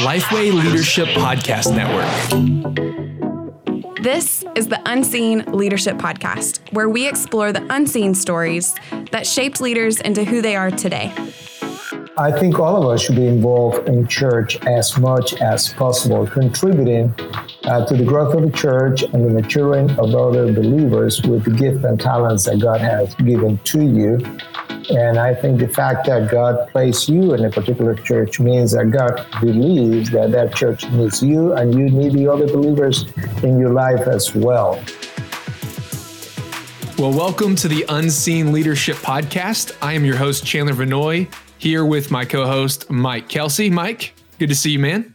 Lifeway Leadership Podcast Network. This is the Unseen Leadership Podcast, where we explore the unseen stories that shaped leaders into who they are today. I think all of us should be involved in church as much as possible, contributing uh, to the growth of the church and the maturing of other believers with the gift and talents that God has given to you. And I think the fact that God placed you in a particular church means that God believes that that church needs you and you need the other believers in your life as well. Well, welcome to the Unseen Leadership Podcast. I am your host, Chandler Vannoy, here with my co host, Mike Kelsey. Mike, good to see you, man.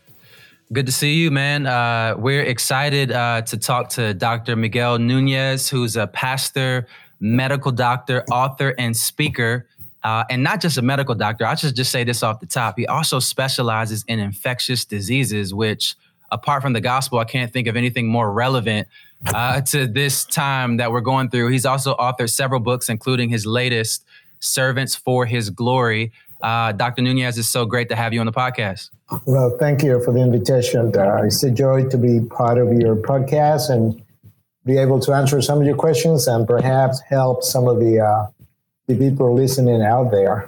Good to see you, man. Uh, we're excited uh, to talk to Dr. Miguel Nunez, who's a pastor, medical doctor, author, and speaker. Uh, and not just a medical doctor. I should just say this off the top. He also specializes in infectious diseases, which, apart from the gospel, I can't think of anything more relevant uh, to this time that we're going through. He's also authored several books, including his latest, Servants for His Glory. Uh, Dr. Nunez, it's so great to have you on the podcast. Well, thank you for the invitation. Uh, it's a joy to be part of your podcast and be able to answer some of your questions and perhaps help some of the uh, the people listening out there.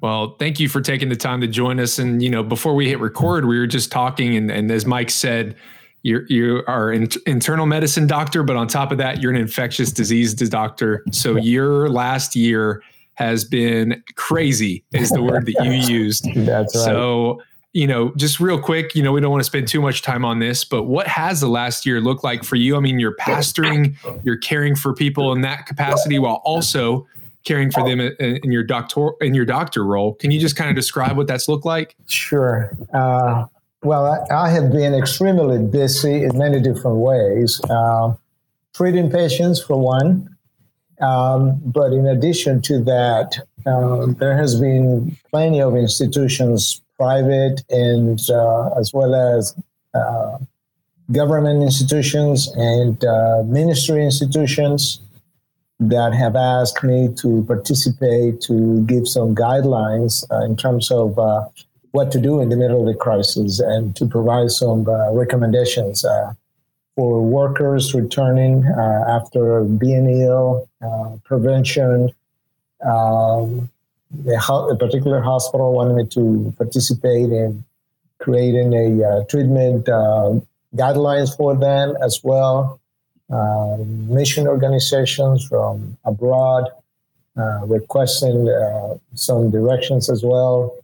Well, thank you for taking the time to join us. And you know, before we hit record, we were just talking, and, and as Mike said, you're you are an internal medicine doctor, but on top of that, you're an infectious disease doctor. So your last year has been crazy, is the word that you used. That's right. So you know, just real quick, you know, we don't want to spend too much time on this, but what has the last year looked like for you? I mean, you're pastoring, you're caring for people in that capacity while also caring for them in, your doctor in your doctor role. Can you just kind of describe what that's looked like? Sure. Uh, well, I, I, have been extremely busy in many different ways. Uh, treating patients, for one, um, but in addition to that, uh, there has been plenty of institutions private and uh, as well as uh, government institutions and uh, ministry institutions that have asked me to participate to give some guidelines uh, in terms of uh, what to do in the middle of the crisis and to provide some uh, recommendations for workers returning after being ill, prevention, um, a, particular hospital wanted me to participate in creating a uh, treatment uh, guidelines for them as well. Uh, mission organizations from abroad uh, requesting uh, some directions as well.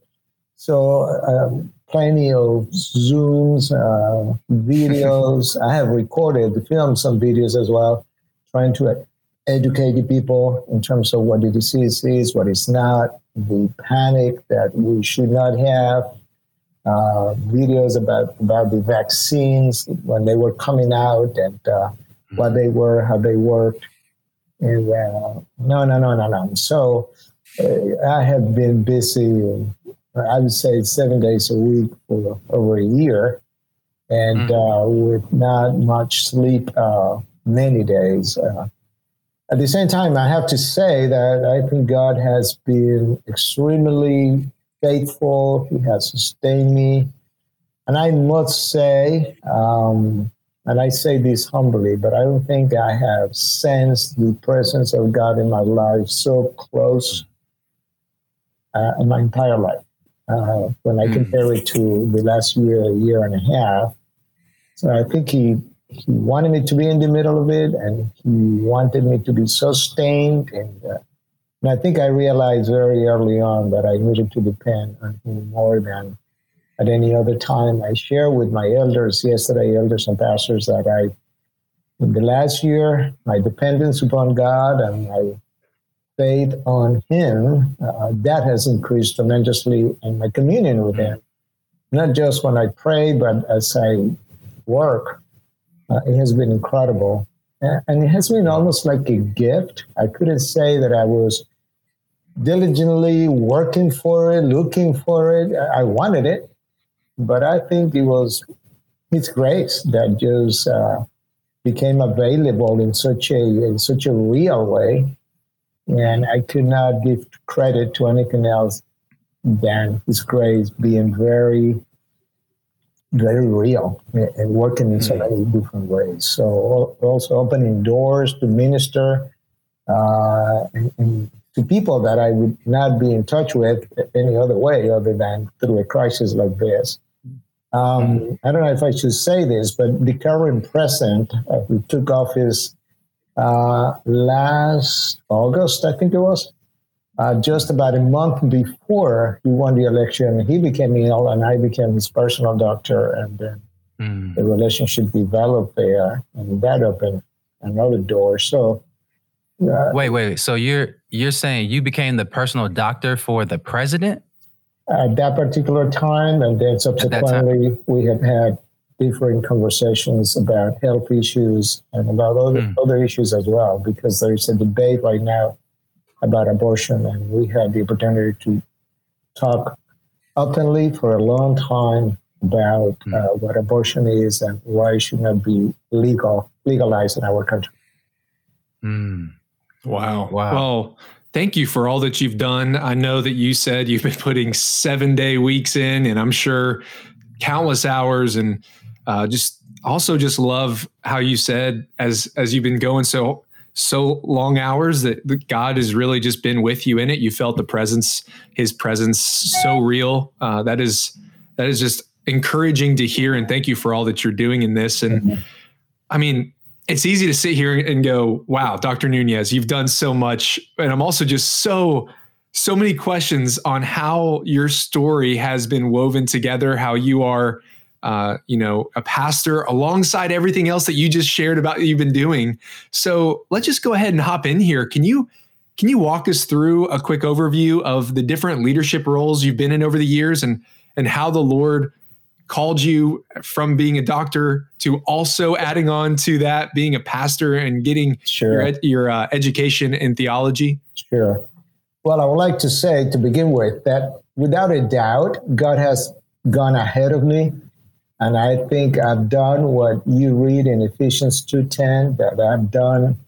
So, um, plenty of Zooms, uh, videos. I have recorded, filmed some videos as well, trying to educating people in terms of what the disease is, what it's not, the panic that we should not have, uh, videos about, about the vaccines when they were coming out and uh, what they were, how they worked. And uh, no, no, no, no, no. So uh, I have been busy, I would say seven days a week for over a year and mm. with not much sleep uh, many days. Uh, at the same time, I have to say that I think God has been extremely faithful. He has sustained me. And I must say, um, and I say this humbly, but I don't think I have sensed the presence of God in my life so close uh, in my entire life. Uh, when I mm. compare it to the last year, a year and a half. So I think he he wanted me to be in the middle of it and he wanted me to be sustained and, uh, and i think i realized very early on that i needed to depend on him more than at any other time. I share with my elders yesterday elders and pastors that i in the last year my dependence upon god and my faith on him uh, that has increased tremendously in my communion with him. Not just when i pray but as i work uh, it has been incredible. And it has been almost like a gift. I couldn't say that I was diligently working for it, looking for it. I wanted it, but I think it was His grace that just uh, became available in such a in such a real way, and I could not give credit to anything else than His grace being very, very real and working in so many different ways. So also opening doors to minister uh, and, and to people that I would not be in touch with any other way other than through a crisis like this. Um, I don't know if I should say this, but the current president uh, who took office uh, last August, I think it was, uh, just about a month before he won the election, he became ill and I became his personal doctor. And then mm. the relationship developed there, and that opened another door. So, uh, wait, wait. So you're you're saying you became the personal doctor for the president? At that particular time, and then subsequently, we have had different conversations about health issues and about other, mm. other issues as well, because there's a debate right now about abortion, and we had the opportunity to talk openly for a long time about mm. uh, what abortion is and why it should not be legal legalized in our country. Mm. Wow! Wow! Well, thank you for all that you've done. I know that you said you've been putting seven day weeks in, and I'm sure countless hours and uh, just also just love how you said as as you've been going so so long hours that, God has really just been with you in it. You felt the presence, His presence, so real. Uh, that is that is just encouraging to hear. And thank you for all that you're doing in this. And mm-hmm. I mean, it's easy to sit here and go, "Wow, Dr. Nunez, you've done so much." And I'm also just so so many questions on how your story has been woven together, how you are uh, you know, a pastor alongside everything else that you just shared about you've been doing. So let's just go ahead and hop in here. Can you can you walk us through a quick overview of the different leadership roles you've been in over the years and and how the Lord called you from being a doctor to also adding on to that being a pastor and getting sure. your, your uh, education in theology? Sure. Well, I would like to say to begin with that without a doubt, God has gone ahead of me and I think I've done what you read in Ephesians 2.10, that I've done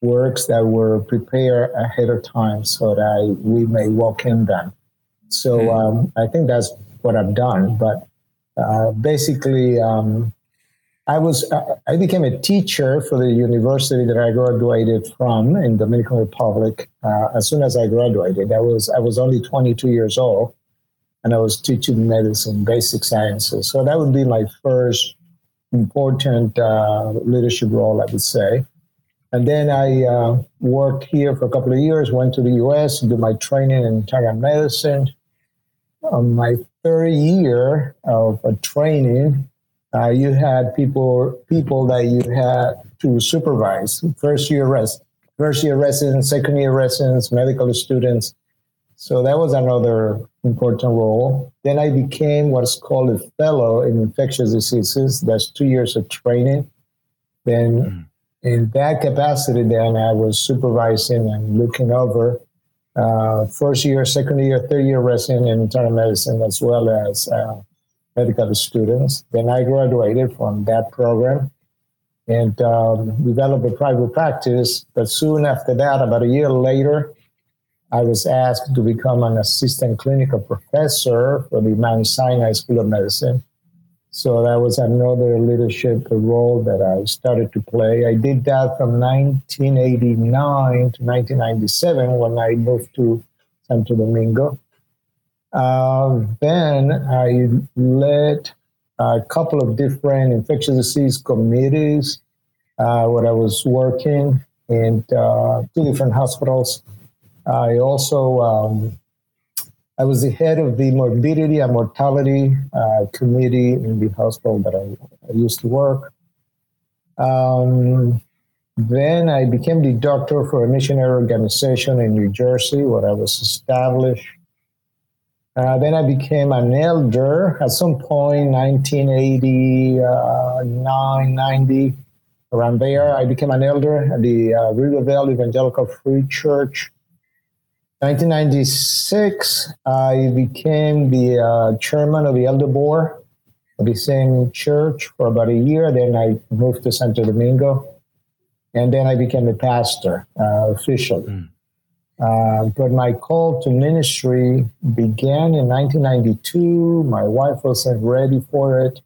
works that were prepared ahead of time so that we may walk in them. So hmm. um, I think that's what I've done. But uh, basically, um, I was I became a teacher for the university that I graduated from in Dominican Republic. Uh, as soon as I graduated, I was I was only 22 years old, and I was teaching medicine, basic sciences. So that would be my first important uh, leadership role, I would say. And then I uh, worked here for a couple of years, went to the US to do my training in internal medicine. On my third year of training, uh, you had people people that you had to supervise. First year res, first year residents, second year residents, medical students. So that was another important role. Then I became what's called a fellow in infectious diseases. That's two years of training. Then, mm. in that capacity, then I was supervising and looking over uh, first year, second year, third year resident in internal medicine, as well as uh, medical students. Then I graduated from that program and um, developed a private practice. But soon after that, about a year later, I was asked to become an assistant clinical professor for the Mount Sinai School of Medicine. So that was another leadership role that I started to play. I did that from 1989 to 1997 when I moved to Santo Domingo. Uh, then I led a couple of different infectious disease committees uh, where I was working in uh, two different hospitals I also um, I was the head of the morbidity and mortality uh, committee in the hospital that I, I used to work. Um, then I became the doctor for a missionary organization in New Jersey, where I was established. Uh, then I became an elder at some point, 1989, 90, around there. I became an elder at the uh, Evangelical Free Church 1996, I became the uh, chairman of the elder board of the same church for about a year. Then I moved to Santo Domingo, and then I became a pastor uh, officially. Mm. Uh, but my call to ministry began in 1992. My wife wasn't ready for it.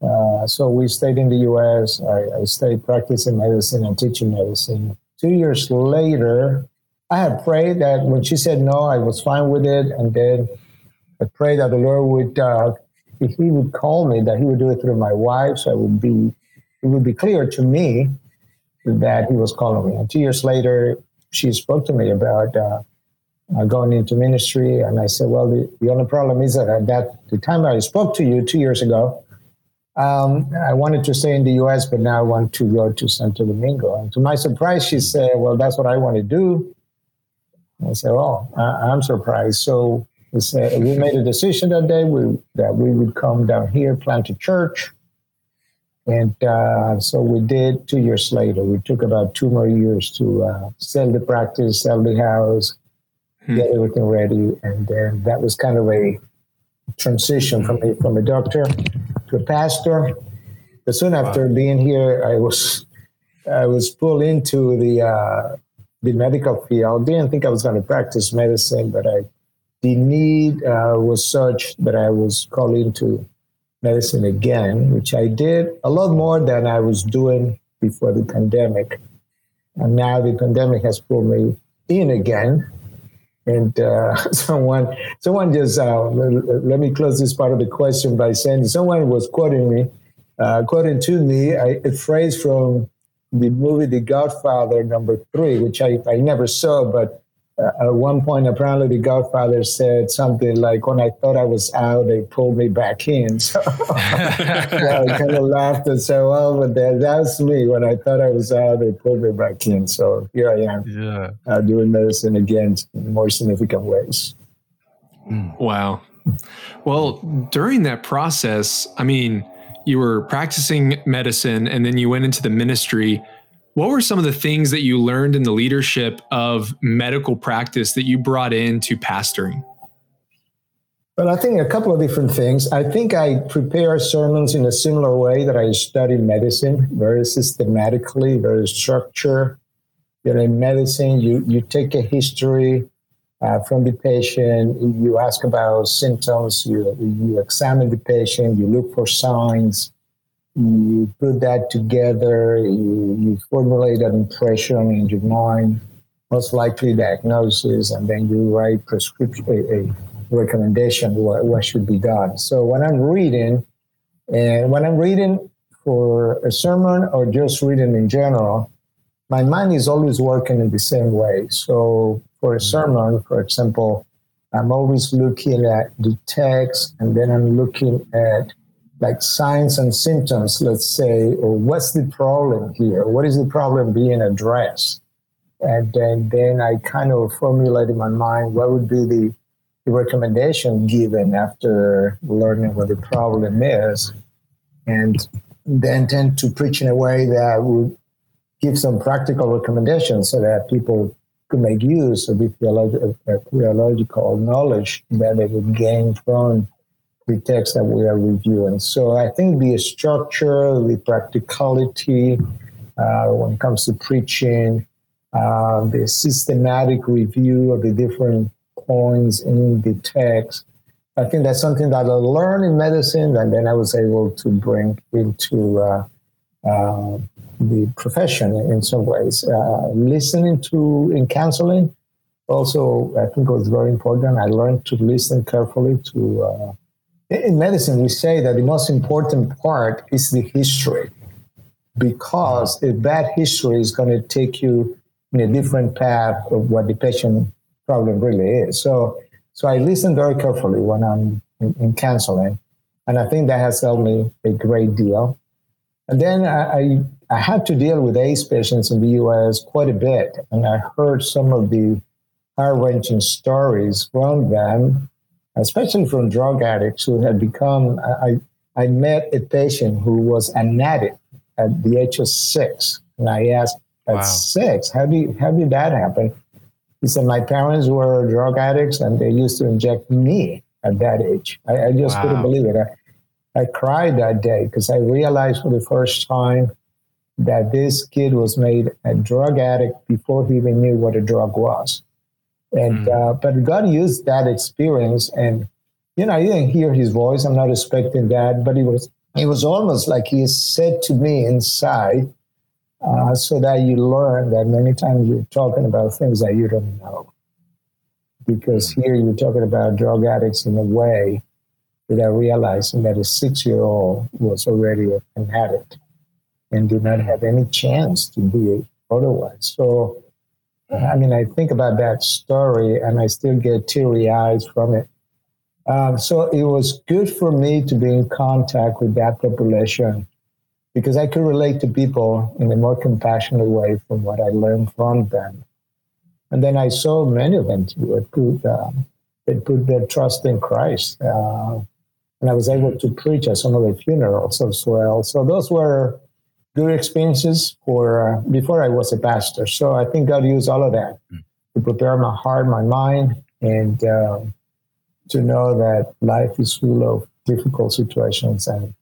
Uh, so we stayed in the US. I, I, stayed practicing medicine and teaching medicine. Two years later, I had prayed that when she said no, I was fine with it. And then I prayed that the Lord would, uh, He would call me, that He would do it through my wife. So it would be, it would be clear to me that He was calling me. And two years later, she spoke to me about uh, uh, going into ministry. And I said, well, the, the only problem is that at that, the time I spoke to you two years ago, um, I wanted to stay in the US, but now I want to go to Santo Domingo. And to my surprise, she said, Well, that's what I want to do. I said, Oh, I- am surprised. So we, said, we made a decision that day we, that we would come down here, plant a church. And uh, so we did two years later. We took about two more years to uh, sell the practice, sell the house, hmm. get everything ready. And then that was kind of a transition from a, from a doctor to a pastor. But soon after wow. being here, I was I was pulled into the uh, the medical field. I didn't think I was going to practice medicine, but I the need uh, was such that I was called into medicine again, which I did a lot more than I was doing before the pandemic. And now the pandemic has pulled me in again and uh, someone, someone just uh, let me close this part of the question by saying someone was quoting me, uh, quoting to me a, a, phrase from the movie The Godfather number three, which I, I never saw, but uh, at one point, apparently, the Godfather said something like, "When I thought I was out, they pulled me back in." So, so I kind of laughed and said, "Well, but that, that's me. When I thought I was out, they pulled me back in." So here I am, yeah, uh, doing medicine again in more significant ways. Wow. Well, during that process, I mean, you were practicing medicine, and then you went into the ministry what were some of the things that you learned in the leadership of medical practice that you brought into pastoring? Well, I think a couple of different things. I think I prepare sermons in a similar way that I study medicine, very systematically, very structured. You know, in medicine, you, you take a history uh, from the patient, you ask about symptoms, you, you examine the patient, you look for signs, you put that together, you, you formulate an impression in your mind, most likely diagnosis, and then you write prescription, a, a recommendation what, what should be done. So when I'm reading, and when I'm reading for a sermon or just reading in general, my mind is always working in the same way. So for a sermon, for example, I'm always looking at the text and then I'm looking at like signs and symptoms, let's say, or what's the problem here? What is the problem being addressed? And then, then I kind of formulate in my mind what would be the, the recommendation given after learning what the problem is. And then tend to preach in a way that would give some practical recommendations so that people could make use of the theological knowledge that they would gain from the text that we are reviewing. So I think the structure, the practicality uh, when it comes to preaching, uh, the systematic review of the different points in the text, I think that's something that I learned in medicine, and then I was able to bring into uh, the profession in some ways. Uh, listening to in counseling, also I think was very important. I learned to listen carefully to uh, in medicine, we say that the most important part is the history, because a bad history is going to take you in a different path of what the patient problem really is. So, so I listen very carefully when I'm in, in counseling, and I think that has helped me a great deal. And then I, I, I had to deal with AIDS patients in the U.S. quite a bit, and I heard some of the heart-wrenching stories from them especially from drug addicts who had become. I, I met a patient who was an addict at the age of six, and I asked, "At wow. six, how do you, how did that happen?" He said, "My parents were drug addicts, and they used to inject me at that age." I, I just wow. couldn't believe it. I, I cried that day because I realized for the first time that this kid was made a drug addict before he even knew what a drug was. And mm. uh, but God used that experience, and you know, I didn't hear His voice. I'm not expecting that, but it was it was almost like He said to me inside, uh, so that you learn that many times you're talking about things that you don't know. Because mm. here you're talking about drug addicts in a way without realizing that a six year old was already an addict and did not have any chance to be otherwise. So I mean, I think about that story and I still get teary eyes from it. Um, so it was good for me to be in contact with that population because I could relate to people in a more compassionate way from what I learned from them. And then I saw many of them too, put, um, they put their trust in Christ. Uh, and I was able to preach at some of the funerals as well. So those were good experiences for uh, before I was a pastor. So I think God used all of that mm. to prepare my heart, my mind, and uh, to know that life is full of difficult situations, and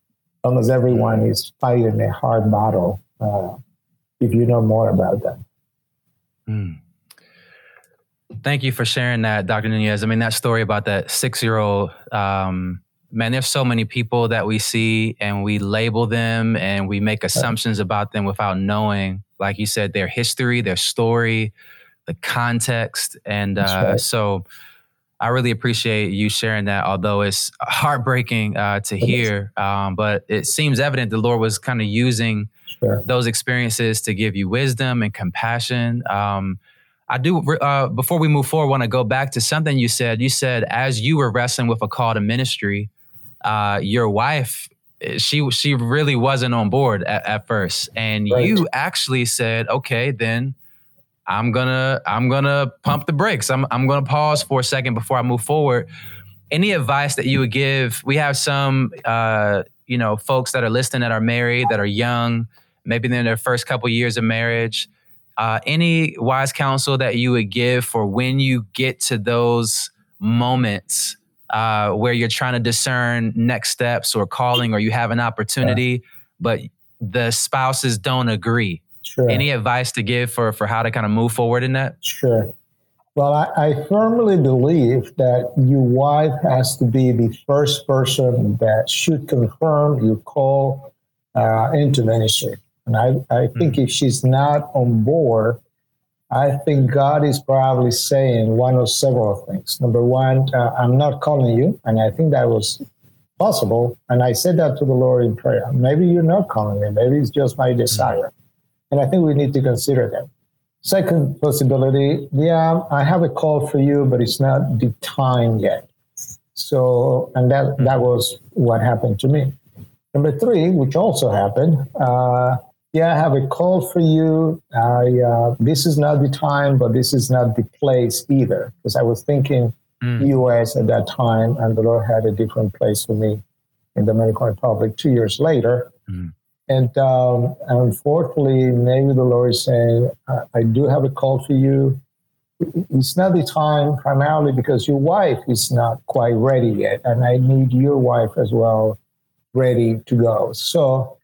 almost everyone is fighting a hard battle. Uh, if you know more about that. Mm. Thank you for sharing that, Dr. Nunez. I mean, that story about that six-year-old. Um, man, there's so many people that we see and we label them and we make assumptions about them without knowing, like you said, their history, their story, the context. And uh, right. so I really appreciate you sharing that, although it's heartbreaking uh, to hear. Um, but it seems evident the Lord was kind of using sure. those experiences to give you wisdom and compassion. Um, I do, uh, before we move forward, want to go back to something you said. You said, as you were wrestling with a call to ministry, uh, your wife she she really wasn't on board at, at first. And right. you actually said okay then i'm gonna i'm gonna pump the brakes. I'm, I'm gonna pause for a second before i move forward. Any advice that you would give? We have some uh, you know folks that are listening that are married that are young maybe they're in their first couple years of marriage. Uh, any wise counsel that you would give for when you get to those moments uh, where you're trying to discern next steps or calling or you have an opportunity, but the spouses don't agree. Sure. Any advice to give for, for how to kind of move forward in that? Sure. Well, I, I firmly believe that your wife has to be the first person that should confirm your call uh, into ministry. And I, I think mm-hmm. if she's not on board, I think God is probably saying one of several things. Number one, uh, I'm not calling you, and I think that was possible. And I said that to the Lord in prayer. Maybe you're not calling me. Maybe it's just my desire. And I think we need to consider that. Second possibility, yeah, I have a call for you, but it's not the time yet. So, and that that was what happened to me. Number three, which also happened, uh, yeah, I have a call for you. I, uh, this is not the time, but this is not the place either. Because I was thinking mm. US at that time, and the Lord had a different place for me in the Dominican Republic two years later. Mm. And um, unfortunately, maybe the Lord is saying, I, I do have a call for you. It's not the time primarily because your wife is not quite ready yet, and I need your wife as well ready to go. So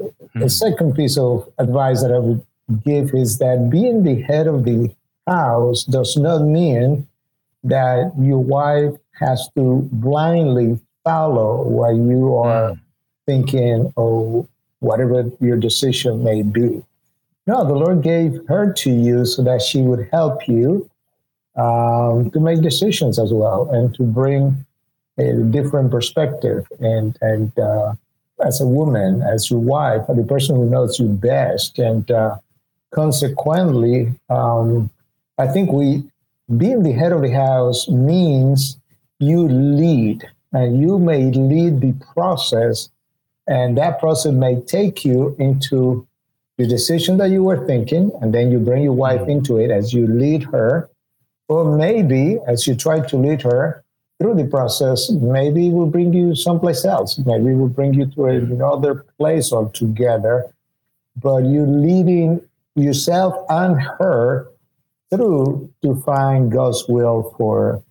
Mm-hmm. The second piece of advice that I would give is that being the head of the house does not mean that your wife has to blindly follow what you are mm. thinking or whatever your decision may be. No, the Lord gave her to you so that she would help you um, to make decisions as well and to bring a different perspective and and uh, as a woman, as your wife, the person who knows you best. And uh, consequently, um, I think we being the head of the house means you lead, and you may lead the process, and that process may take you into the decision that you were thinking, and then you bring your wife mm-hmm. into it as you lead her. Or maybe as you try to lead her, through the process, maybe it will bring you someplace else. Maybe it will bring you to another place altogether. But you're leading yourself and her through to find God's will for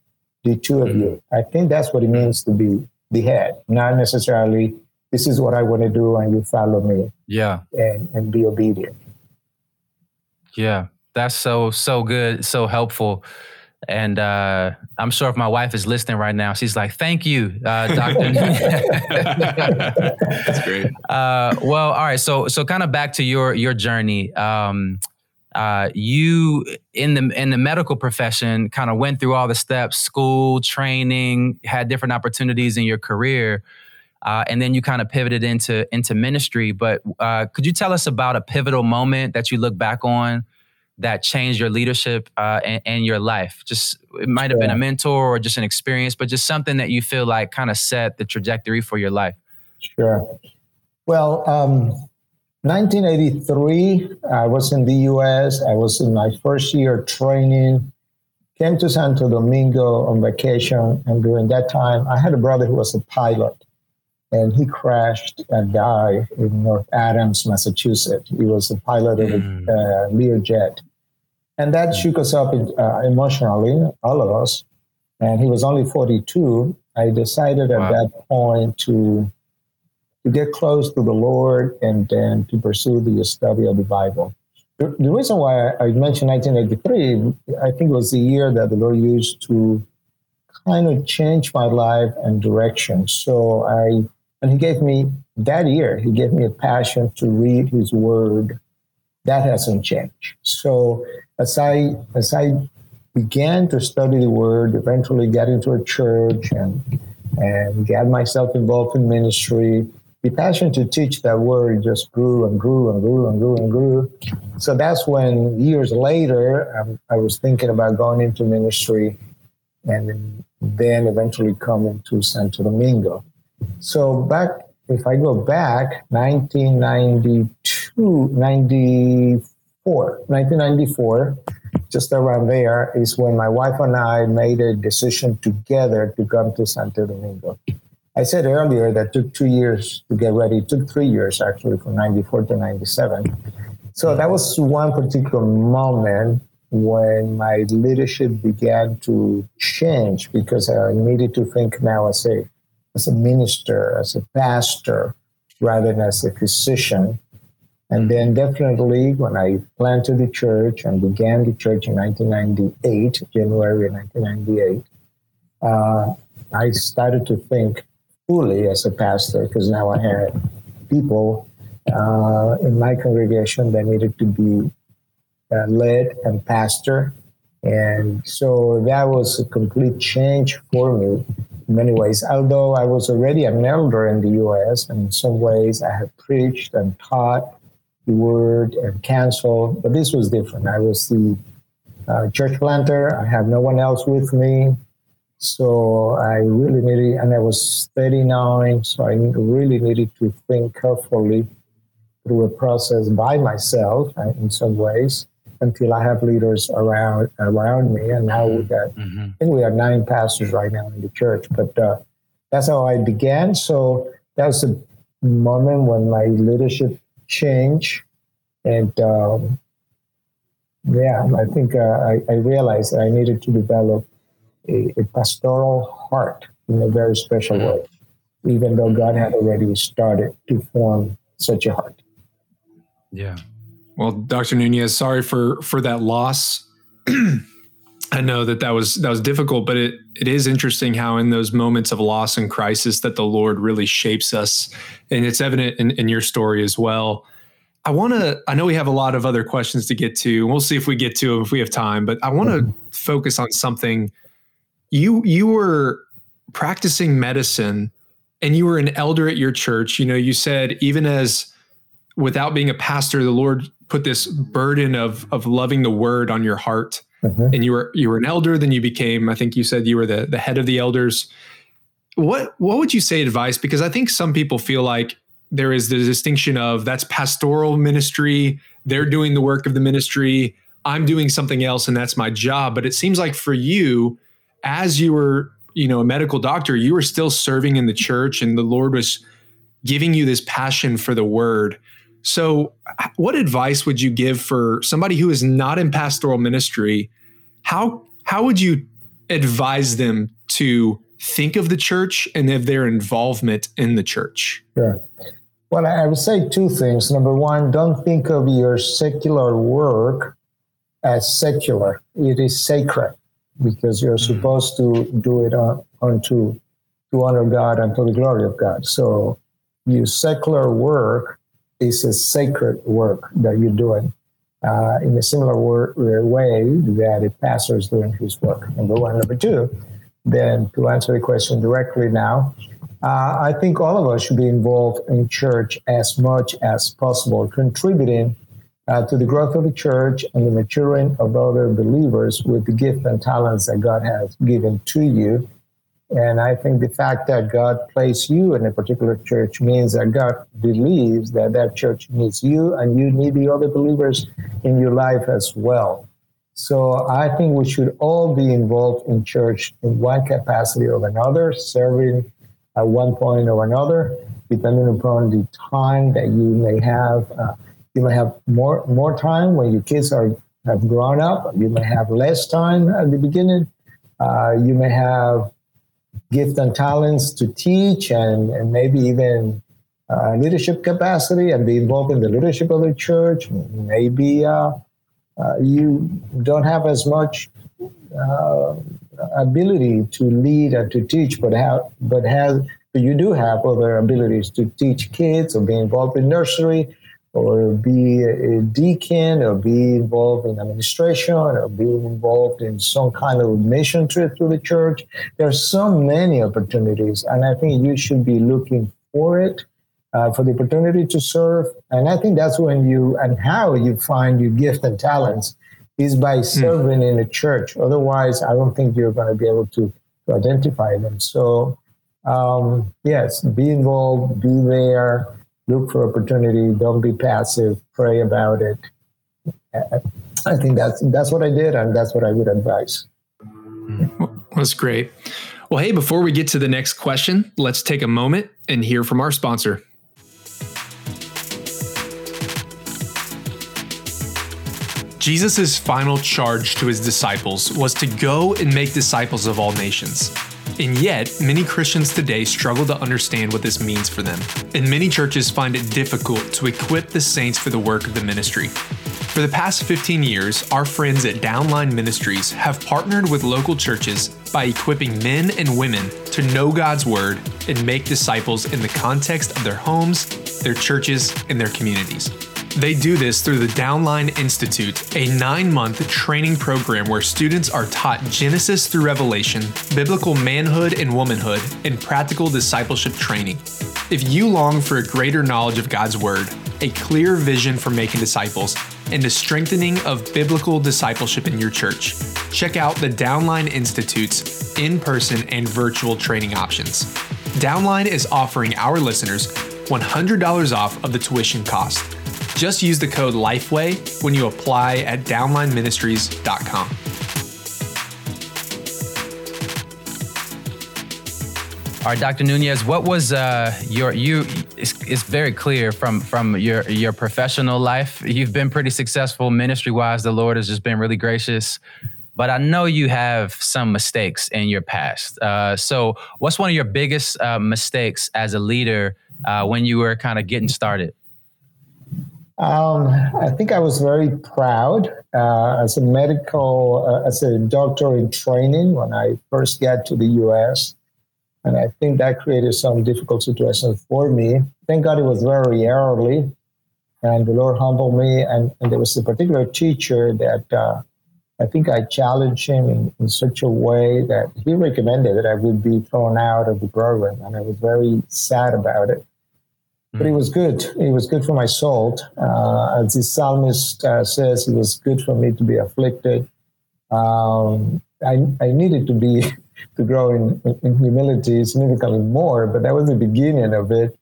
the two of you. Mm-hmm. I think that's what it means to be the head, not necessarily this is what I want to do and you follow me. Yeah. And and be obedient. Yeah. That's so so good, so helpful And uh, I'm sure if my wife is listening right now, she's like, "Thank you, uh, Doctor." That's great. Uh, well, all right. So, so kind of back to your your journey. Um, uh, you in the in the medical profession kind of went through all the steps, school, training, had different opportunities in your career. Uh, and then you kind of pivoted into into ministry. But uh, could you tell us about a pivotal moment that you look back on that changed your leadership uh, and, and, your life? Just it might have been a mentor or just an experience, but just something that you feel like kind of set the trajectory for your life. Sure. Well, um, 1983, I was in the U.S. I was in my first year training. Came to Santo Domingo on vacation, and during that time, I had a brother who was a pilot and he crashed and died in North Adams, Massachusetts. He was a pilot of a mm. uh, Learjet. And that mm. shook us up uh, emotionally, all of us. And he was only 42. I decided at wow. that point to, to get close to the Lord and then to pursue the study of the Bible. The, the reason why I mentioned 1983, I think it was the year that the Lord used to kind of change my life and direction. So I and he gave me that year, he gave me a passion to read his word. That hasn't changed. So as I as I began to study the word, eventually got into a church and and got myself involved in ministry. The passion to teach that word just grew and grew and grew and grew and grew. So that's when years later um, I was thinking about going into ministry and then eventually coming to Santo Domingo. So back, if I go back, 1992, 94, 1994, just around there is when my wife and I made a decision together to come to Santo Domingo. I said earlier that took two years to get ready. It took three years actually from 94 to 97. So that was one particular moment when my leadership began to change because I needed to think now as a as a minister, as a pastor, rather than as a physician. And then definitely when I planted the church and began the church in 1998, January 1998, uh, I started to think fully as a pastor because now I had people uh, in my congregation that needed to be uh, led and pastor. And so that was a complete change for me in many ways. Although I was already an elder in the U.S., and in some ways I had preached and taught the word and counseled, but this was different. I was the uh, church planter. I had no one else with me. So I really needed, and I was 39, so I really needed to think carefully through a process by myself uh, in some ways until I have leaders around around me. And now we got, mm-hmm. I think we have nine pastors right now in the church. But uh, that's how I began. So that was a moment when my leadership changed, and um, yeah, I think uh, I, I, realized that I needed to develop a, a pastoral heart in a very special mm-hmm. way, even though God had already started to form such a heart. Yeah. Well, Dr. Nunez, sorry for for that loss. I know that that was that was difficult, but it it is interesting how in those moments of loss and crisis that the Lord really shapes us, and it's evident in, in your story as well. I want to. I know we have a lot of other questions to get to. We'll see if we get to them if we have time. But I want to mm-hmm. focus on something. You you were practicing medicine, and you were an elder at your church. You know, you said even as without being a pastor, the Lord put this burden of of loving the word on your heart. Mm-hmm. And you were you were an elder, then you became, I think you said you were the the head of the elders. What what would you say advice? Because I think some people feel like there is the distinction of that's pastoral ministry, they're doing the work of the ministry, I'm doing something else and that's my job. But it seems like for you, as you were, you know, a medical doctor, you were still serving in the church and the Lord was giving you this passion for the word. So, what advice would you give for somebody who is not in pastoral ministry? How how would you advise them to think of the church and of their involvement in the church? Sure. Well, I would say two things. Number one, don't think of your secular work as secular. It is sacred. because you're mm. supposed to do it on, unto to honor God and to the glory of God. So your secular work is a sacred work that you're doing uh, in a similar way that a pastor is doing his work. Number one. Number two, then to answer the question directly now, uh, I think all of us should be involved in church as much as possible, contributing uh, to the growth of the church and the maturing of other believers with the gift and talents that God has given to you. And I think the fact that God placed you in a particular church means that God believes that that church needs you and you need the other believers in your life as well. So I think we should all be involved in church in one capacity or another, serving at one point or another, depending upon the time that you may have. Uh, you may have more more time when your kids are have grown up. You may have less time at the beginning. Uh, you may have gift and talents to teach and, and maybe even uh, leadership capacity and be involved in the leadership of the church. Maybe uh, uh you don't have as much uh, ability to lead and to teach, but have but have you do have other abilities to teach kids or be involved in nursery or be a deacon or be involved in administration or be involved in some kind of mission trip to the church. There are so many opportunities, and I think you should be looking for it. Uh, for the opportunity to serve. And I think that's when you and how you find your gift and talents is by hmm. serving mm. in a church. Otherwise, I don't think you're going to be able to, to identify them. So, um, yes, be involved, be there, look for opportunity, don't be passive, pray about it. I think that's that's what I did, and that's what I would advise. That's great. Well, hey, before we get to the next question, let's take a moment and hear from our sponsor. Jesus' final charge to his disciples was to go and make disciples of all nations. And yet, many Christians today struggle to understand what this means for them, and many churches find it difficult to equip the saints for the work of the ministry. For the past 15 years, our friends at Downline Ministries have partnered with local churches by equipping men and women to know God's Word and make disciples in the context of their homes, their churches, and their communities. They do this through the Downline Institute, a nine month training program where students are taught Genesis through Revelation, biblical manhood and womanhood, and practical discipleship training. If you long for a greater knowledge of God's Word, a clear vision for making disciples, and the strengthening of biblical discipleship in your church, check out the Downline Institute's in person and virtual training options. Downline is offering our listeners $100 off of the tuition cost. Just use the code LIFEWAY when you apply at downlineministries.com. All right, Dr. Nunez, what was uh, your you? It's, it's, very clear from from your your professional life. You've been pretty successful ministry wise. The Lord has just been really gracious. But I know you have some mistakes in your past. Uh, so, what's one of your biggest uh, mistakes as a leader uh, when you were kind of getting started? Um, I think I was very proud uh, as a medical, uh, as a doctor in training when I first got to the US. And I think that created some difficult situations for me. Thank God it was very early, and the Lord humbled me. And, and there was a particular teacher that uh, I think I challenged him in, in such a way that he recommended that I would be thrown out of the program. And I was very sad about it but it was good. It was good for my soul. Uh, as the psalmist uh, says, it was good for me to be afflicted. Um, I, I needed to be to grow in, in humility significantly more, but that was the beginning of it.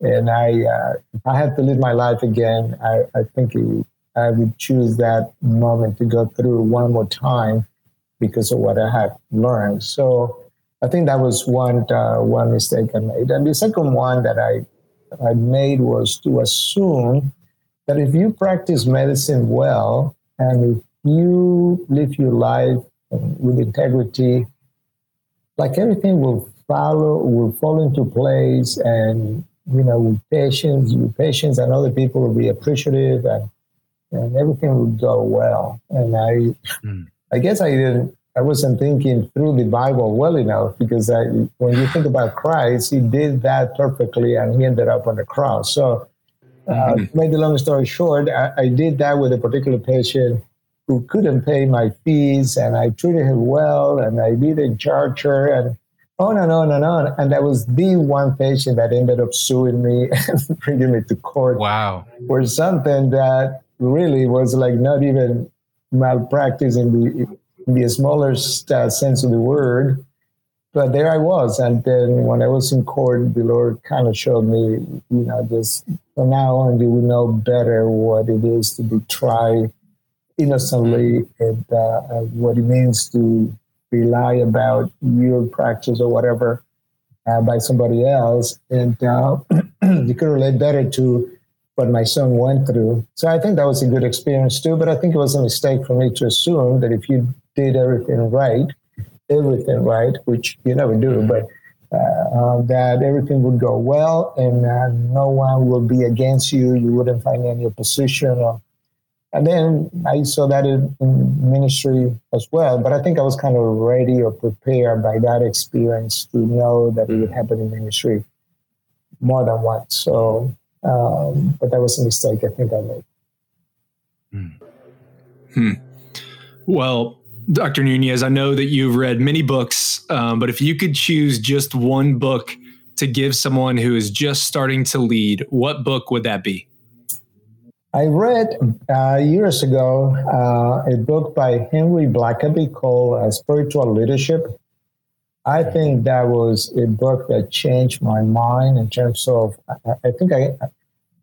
And I, uh, I had to live my life again, I, I think it, I would choose that moment to go through one more time because of what I had learned. So I think that was one uh, one mistake I made. And the second one that I I made was to assume that if you practice medicine well and if you live your life with integrity, like everything will follow, will fall into place, and you know, with patience, your patients and other people will be appreciative, and and everything will go well. And I, mm. I guess I didn't I wasn't thinking through the Bible well enough because I, when you think about Christ, he did that perfectly and he ended up on the cross. So, uh, mm-hmm. make the long story short, I, I, did that with a particular patient who couldn't pay my fees and I treated him well and I didn't charge her and on and on and on. And that was the one patient that ended up suing me and bringing me to court. Wow. For something that really was like not even malpractice in the in the smallest uh, sense of the word. But there I was, and then when I was in court, the Lord kind of showed me, you know, just from now on, you will know better what it is to be tried innocently and uh, what it means to rely about your practice or whatever uh, by somebody else, and uh, you could relate better to what my son went through. So I think that was a good experience too. But I think it was a mistake for me to assume that if you did everything right, everything right, which you never do, but uh, uh, that everything would go well and uh, no one will be against you. You wouldn't find any opposition. Or, and then I saw that in, in, ministry as well. But I think I was kind of ready or prepared by that experience to know that it would happen in ministry more than once. So um, but that was a mistake I think I made. Hmm. hmm. Well, Dr. Nunez, I know that you've read many books, um, but if you could choose just one book to give someone who is just starting to lead, what book would that be? I read uh, years ago uh, a book by Henry Blackaby called uh, Spiritual Leadership. I think that was a book that changed my mind in terms of, I, I think I,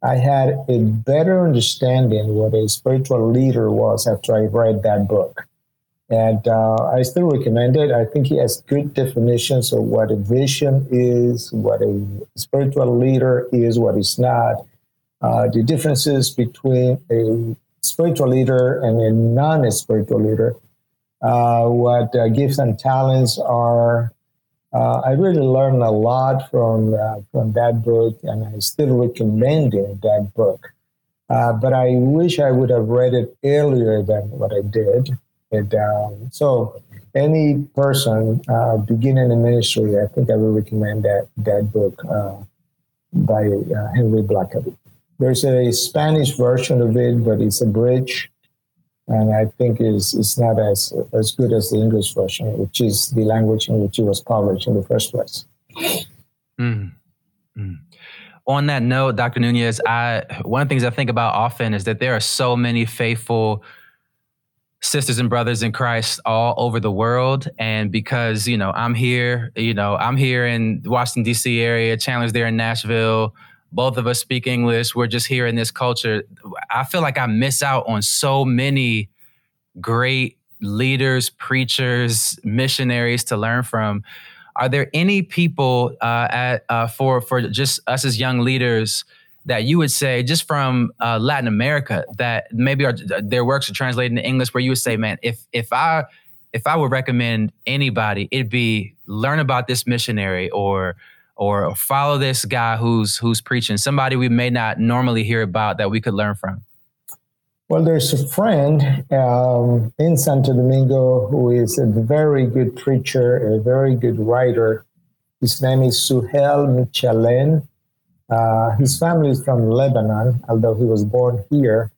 I had a better understanding what a spiritual leader was after I read that book. And uh, I still recommend it. I think he has good definitions of what a vision is, what a spiritual leader is, what is not, uh, the differences between a spiritual leader and a non spiritual leader, uh, what uh, gifts and talents are, uh, I really learned a lot from uh, from that book, and I still recommend it, that book. But I wish I would have read it earlier than what I did. And um, so, any person uh, beginning in ministry, I think I would recommend that that book uh, by uh, Henry Blackaby. There's a Spanish version of it, but it's a bridge and I think is is not as as good as the English version, which is the language in which it was published in the first place. Mm. Mm. On that note, Dr. Nunez, I one of the things I think about often is that there are so many faithful sisters and brothers in Christ all over the world. And because, you know, I'm here, you know, I'm here in Washington, DC area, Chandler's there in Nashville, both of us speak English. We're just here in this culture. I feel like I miss out on so many great leaders, preachers, missionaries to learn from. Are there any people uh, at uh, for for just us as young leaders that you would say, just from uh, Latin America, that maybe are, their works are translated into English, where you would say, man, if if I if I would recommend anybody, it'd be learn about this missionary or or follow this guy who's who's preaching somebody we may not normally hear about that we could learn from. Well there's a friend um, in santo domingo who is a very good preacher a very good writer. His name is Sugel Michelén uh, his family is from lebanon although he was born here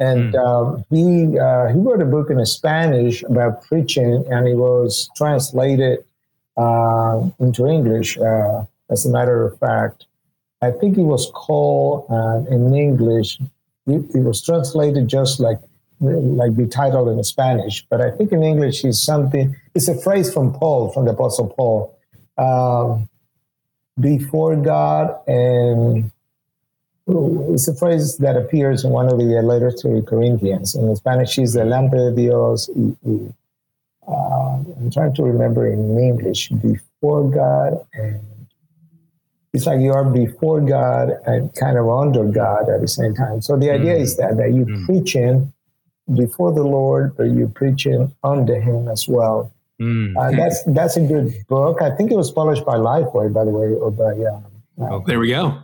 and mm. um, he uh, he wrote a book in Spanish about preaching, and it was translated uh, into English. Uh, as a matter of fact, I think it was called uh, in English. It, it, was translated just like like the title in Spanish, but I think in English is something. It's a phrase from Paul, from the Apostle Paul. Um, before God and it's a phrase that appears in one of the letters to the Corinthians. In Spanish, is delante de Dios y, y uh, I'm trying to remember in English, before God and it's like you are before God and kind of under God at the same time. So the mm. idea is that that you mm. preaching before the Lord, but you're preaching under Him as well. Mm. Uh, that's that's a good book. I think it was published by Lifeway, by the way, or by uh, uh, there we go.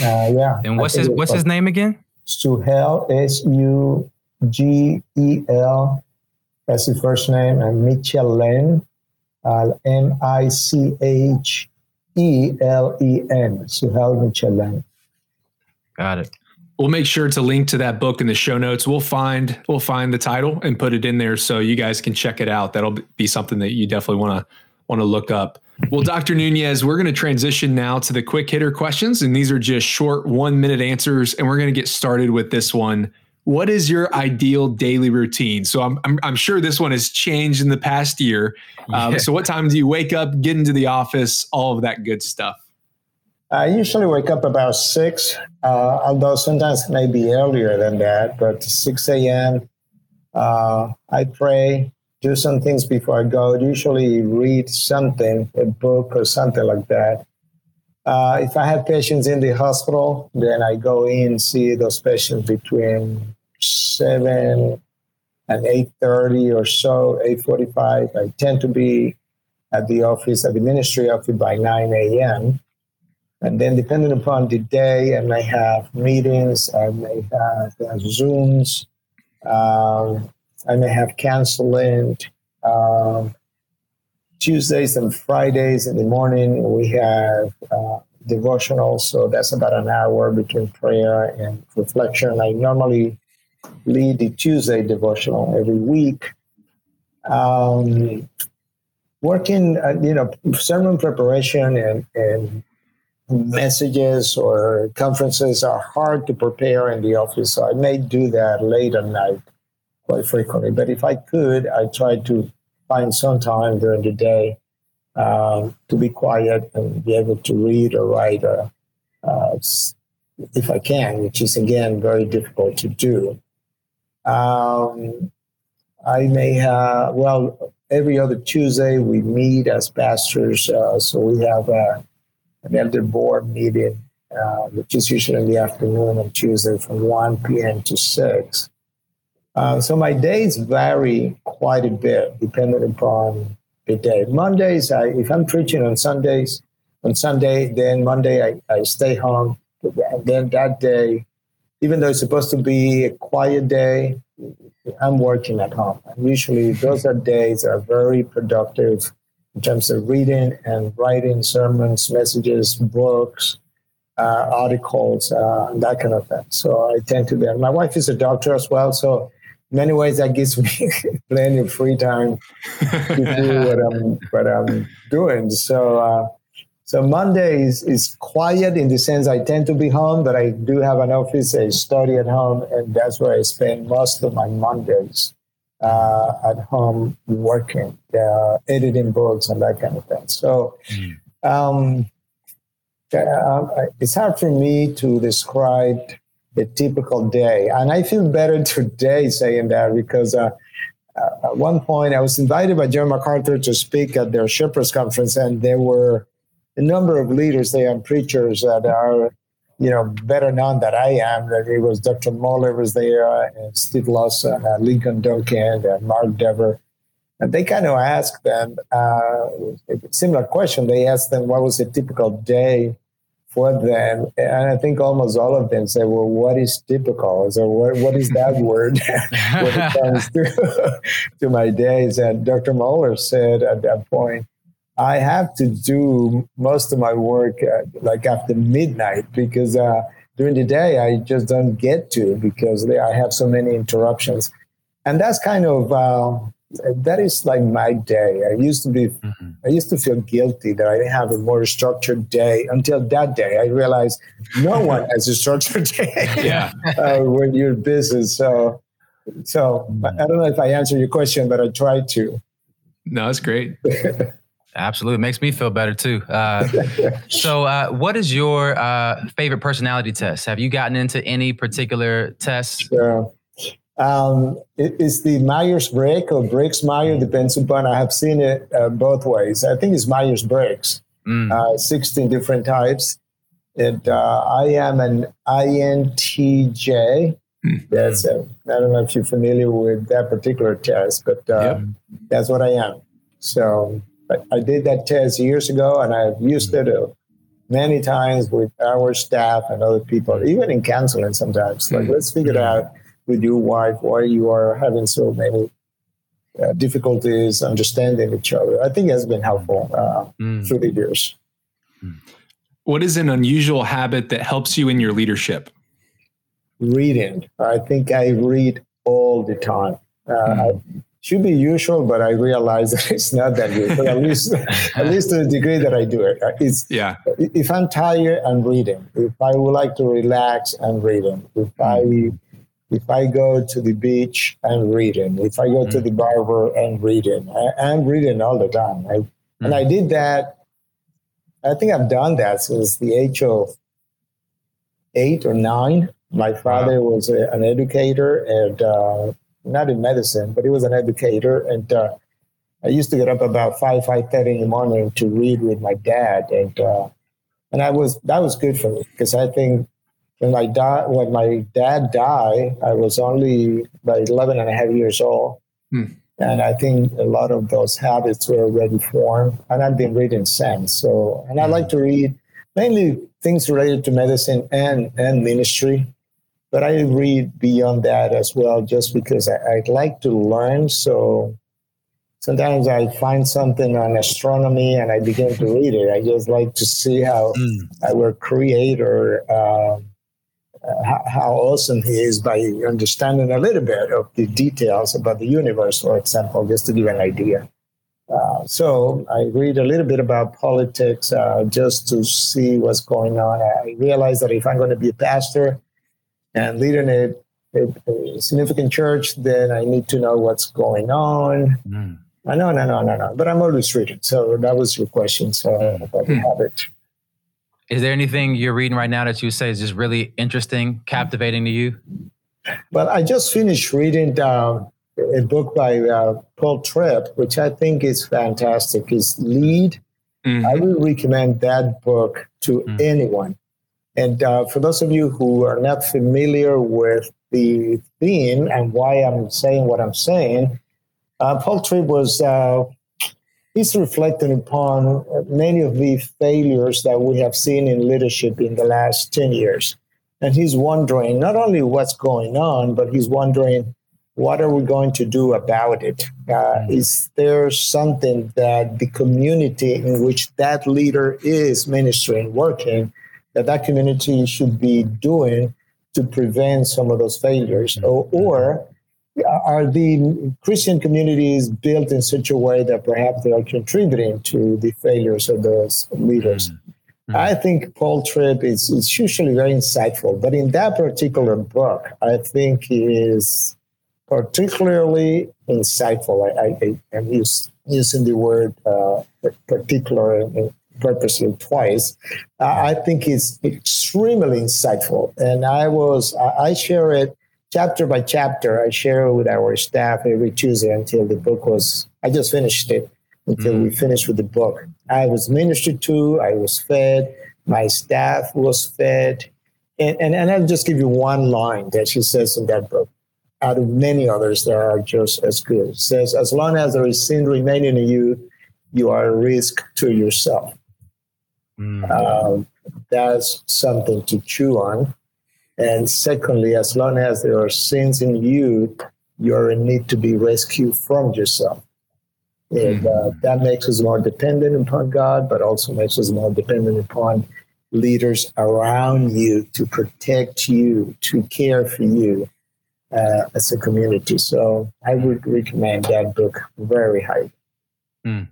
Uh, yeah. And what's his what's his name again? Sugel S U G E L That's his first name, and Michelen, uh, M I C H E L E N, Sugel Michelén. Got it. We'll make sure to link to that book in the show notes. We'll find we'll find the title and put it in there so you guys can check it out. That'll be something that you definitely want to want to look up. Well, Dr. Nunez, we're going to transition now to the quick hitter questions, and these are just short one minute answers. And we're going to get started with this one. What is your ideal daily routine? So I'm, I'm, I'm sure this one has changed in the past year. Um, yeah. So what time do you wake up, get into the office, all of that good stuff? I usually wake up about six, uh, although sometimes it may be earlier than that, but 6 a.m. Uh, I pray, do some things before I go. Usually read something, a book or something like that. Uh, if I have patients in the hospital, then I go in see those patients between seven and eight thirty or so, eight forty-five. I tend to be at the office, at the ministry office by nine a.m. And then, depending upon the day, I may have meetings, I may have uh, Zooms, um, I may have counseling. Um, Tuesdays and Fridays in the morning, we have uh, devotional. So that's about an hour between prayer and reflection. I normally lead the Tuesday devotional every week. Um, working, uh, you know, sermon preparation and, and messages or conferences are hard to prepare in the office. So I may do that late at night quite frequently. But if I could, I try to find some time during the day um, to be quiet and be able to read or write uh, uh, if I can, which is again very difficult to do. Um, I may have, well, every other Tuesday we meet as pastors. Uh, so we have a, an elder board meeting, uh, which is usually in the afternoon on Tuesday from 1 p.m. to 6. Uh, so my days vary quite a bit depending upon the day. Mondays, I, if I'm preaching on Sundays, on Sunday, then Monday I, I stay home. And then that day, even though it's supposed to be a quiet day, I'm working at home. And usually those are days that are very productive in terms of reading and writing sermons, messages, books, uh, articles, uh, that kind of thing. So I tend to be. My wife is a doctor as well, so in many ways that gives me plenty of free time to do what I'm what I'm doing. So uh, so Monday is, is quiet in the sense I tend to be home, but I do have an office, I study at home, and that's where I spend most of my Mondays uh, at home working, uh, editing books and that kind of thing. So mm. um, uh, it's hard for me to describe a typical day. And I feel better today saying that because uh, uh, at one point I was invited by John MacArthur to speak at their Shepherds Conference, and there were a number of leaders there and preachers that are, you know, better known than I am. That it was Dr. Mohler was there, and Steve Lawson, and Ligon Duncan, and Mark Dever. And they kind of asked them uh, a similar question. They asked them, what was a typical day for them. And I think almost all of them said, well, what is typical? So what, what is that word when it comes to, to my days? And Dr. Mohler said at that point, I have to do most of my work uh, like after midnight because uh, during the day I just don't get to because they, I have so many interruptions. And that's kind of uh, that is like my day. I used to be, mm-hmm. I used to feel guilty that I didn't have a more structured day until that day. I realized no one has a structured day. yeah. uh, when you're busy. So, so I don't know if I answered your question, but I tried to. No, it's great. Absolutely, it makes me feel better too. Uh, so, uh, what is your uh, favorite personality test? Have you gotten into any particular tests? Sure. Um, it is the Myers Briggs or Briggs Myers, depends upon. I have seen it uh, both ways. I think it's Myers Briggs, mm. uh, 16 different types. It, uh, I am an INTJ. Mm. That's I don't know if you're familiar with that particular test, but uh, yep. that's what I am. So I, did that test years ago, and I've used it uh, many times with our staff and other people, even in counseling sometimes. Like, mm. let's figure it out with your wife why you are having so many uh, difficulties understanding each other. I think it has been helpful uh, mm. through the years. What is an unusual habit that helps you in your leadership? Reading. I think I read all the time. Uh, mm. Should be usual, but I realize that it's not that usual. at least, at least to the degree that I do it. Uh, it's yeah. If I'm tired, I'm reading. If I would like to relax, I'm reading. If I if I go to the beach, I'm reading. If I go mm. to the barber, I'm reading. I, am reading all the time. I, mm. And I did that. I think I've done that since the age of eight or nine. My father wow. was a, an educator and uh, not in medicine, but he was an educator. And uh, I used to get up about five, five thirty in the morning to read with my dad, and uh, and I was that was good for me because I think when my dad when my dad died, I was only about 11 and a half years old. Hmm. And I think a lot of those habits were already formed, and I've been reading since. So, and I like to read mainly things related to medicine and and ministry, but I read beyond that as well, just because I, I like to learn. So, sometimes I find something on astronomy and I begin to read it. I just like to see how mm. our creator uh, uh, how awesome he is by understanding a little bit of the details about the universe, for example, just to give an idea. Uh, so I read a little bit about politics uh, just to see what's going on. I realize that if I'm going to be a pastor and leading a, a, a significant church, then I need to know what's going on. Mm. I know, no, no, no, no. But I'm always reading. So that was your question. So mm. about the habit. Is there anything you're reading right now that you say is just really interesting, captivating to you? Well, I just finished reading uh, a book by uh, Paul Tripp, which I think is fantastic. Is Lead. Mm-hmm. I would recommend that book to mm-hmm. anyone. And uh, for those of you who are not familiar with the theme and why I'm saying what I'm saying, uh, Paul Tripp was uh, he's reflecting upon many of the failures that we have seen in leadership in the last 10 years. And he's wondering not only what's going on, but he's wondering what are we going to do about it? Uh, is there something that the community in which that leader is ministering, working, that that community should be doing to prevent some of those failures? Or, or are the Christian communities built in such a way that perhaps they are contributing to the failures of those leaders? Mm-hmm. I think Paul Tripp is, is usually very insightful, but in that particular book, I think he is particularly insightful. I, I, am using the word uh, particular purposely twice. Uh, I think it's extremely insightful, and I was I share it chapter by chapter, I share it with our staff every Tuesday until the book was, I just finished it until mm-hmm. we finished with the book. I was ministered to, I was fed, my staff was fed. And, and, and I'll just give you one line that she says in that book, out of many others that are just as good. It says, as long as there is sin remaining in you, you are a risk to yourself. Mm-hmm. Um, that's something to chew on. And secondly, as long as there are sins in you, you're in need to be rescued from yourself. And uh, mm-hmm. that makes us more dependent upon God, but also makes us more dependent upon leaders around you to protect you, to care for you uh, as a community. So I would recommend that book very highly. Mm.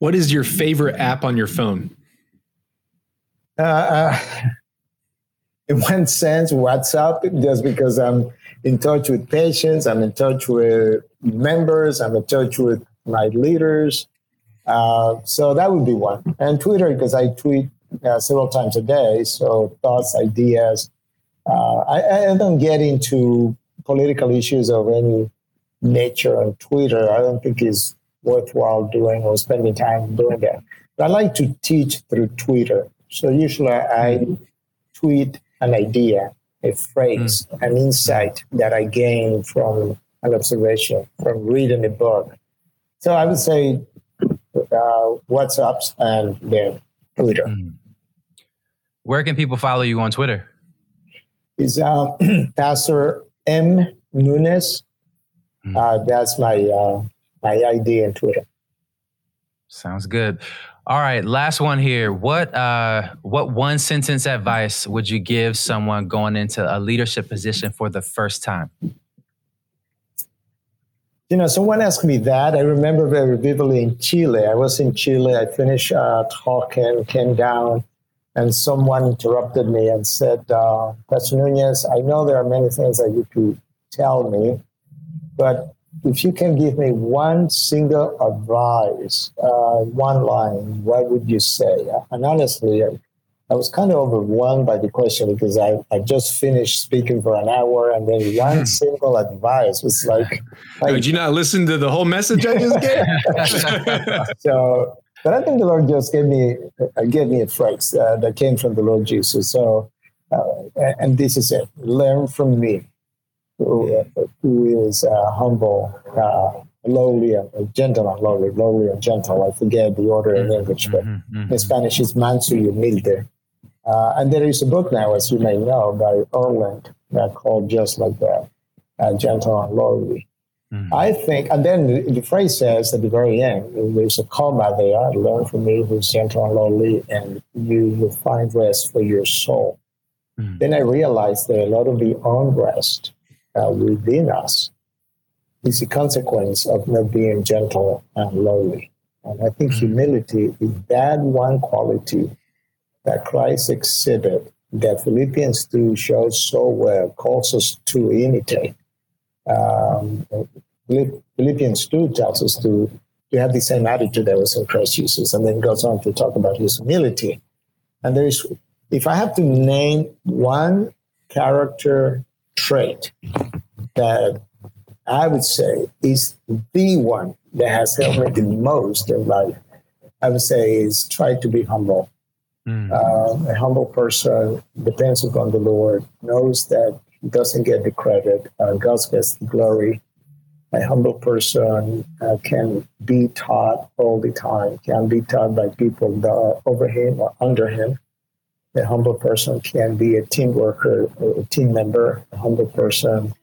What is your favorite app on your phone? Uh, uh, in one sense, WhatsApp, just because I'm in touch with patients, I'm in touch with members, I'm in touch with my leaders. Uh, so that would be one. And Twitter, because I tweet uh, several times a day. So thoughts, ideas. Uh, I, I, don't get into political issues of any nature on Twitter. I don't think it's worthwhile doing or spending time doing that. But I like to teach through Twitter. So usually I tweet an idea, a phrase, mm. an insight that I gain from an observation, from reading a book. So I would say uh, WhatsApps and the Twitter. Mm. Where can people follow you on Twitter? Is uh, Pastor M Nunez. Mm. Uh, that's my uh, my ID into it. Sounds good. All right, last one here. What uh, what one sentence advice would you give someone going into a leadership position for the first time? You know, someone asked me that. I remember very vividly in Chile. I was in Chile. I finished uh, talking, came down, and someone interrupted me and said, uh, Pastor Nunez, I know there are many things that you could tell me, but if you can give me one single advice, uh, one line, what would you say? And honestly, I, I, was kind of overwhelmed by the question because I, I just finished speaking for an hour and then one hmm. single advice was like, like Did you not listen to the whole message I just gave? so, but I think the Lord just gave me, uh, gave me a phrase uh, that came from the Lord Jesus. So, uh, and this is it learn from me who, who is uh, humble, uh, lowly, and gentle and lowly, lowly and gentle. I forget the order in English, but mm-hmm, mm-hmm. in Spanish it's manso y humilde. Uh, and there is a book now, as you may know, by Ortlund uh, called Just Like That, uh, Gentle and Lowly. Mm-hmm. I think, and then the, the, phrase says at the very end, there's a comma there, learn from me who's gentle and lowly, and you will find rest for your soul. Mm-hmm. Then I realized that a lot of the unrest uh, within us is a consequence of not being gentle and lowly. And I think mm-hmm. humility is that one quality that Christ exhibited that Philippians 2 shows so well, calls us to imitate. Um, Philippians 2 tells us to, to have the same attitude that was in Christ Jesus, and then goes on to talk about his humility. And there's, if I have to name one character trait that I would say is the one that has helped me the most in life. I would say is try to be humble. Mm. Uh, a humble person depends upon the Lord, knows that he doesn't get the credit, uh, God gets the glory. A humble person uh, can be taught all the time, can be taught by people that are over him or under him. A humble person can be a team worker, a team member. A humble person,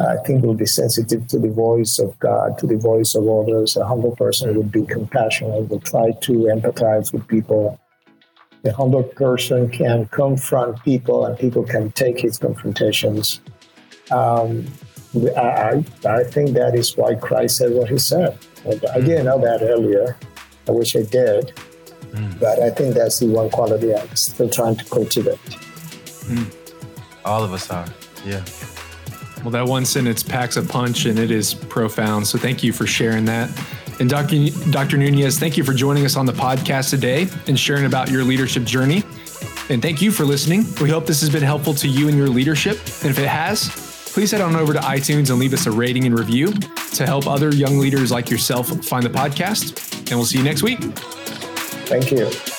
I think, will be sensitive to the voice of God, to the voice of others. A humble person would be compassionate, will try to empathize with people. A humble person can confront people, and people can take his confrontations. Um, I, I think that is why Christ said what he said. I didn't know that earlier. I wish I did. Mm. But I think that's the one quality I'm still trying to cultivate. Mm. All of us are, yeah. Well, that one sentence packs a punch and it is profound. So thank you for sharing that. And Dr. Dr. Nunez, thank you for joining us on the podcast today and sharing about your leadership journey. And thank you for listening. We hope this has been helpful to you and your leadership. And if it has, please head on over to iTunes and leave us a rating and review to help other young leaders like yourself find the podcast. And we'll see you next week. Thank you.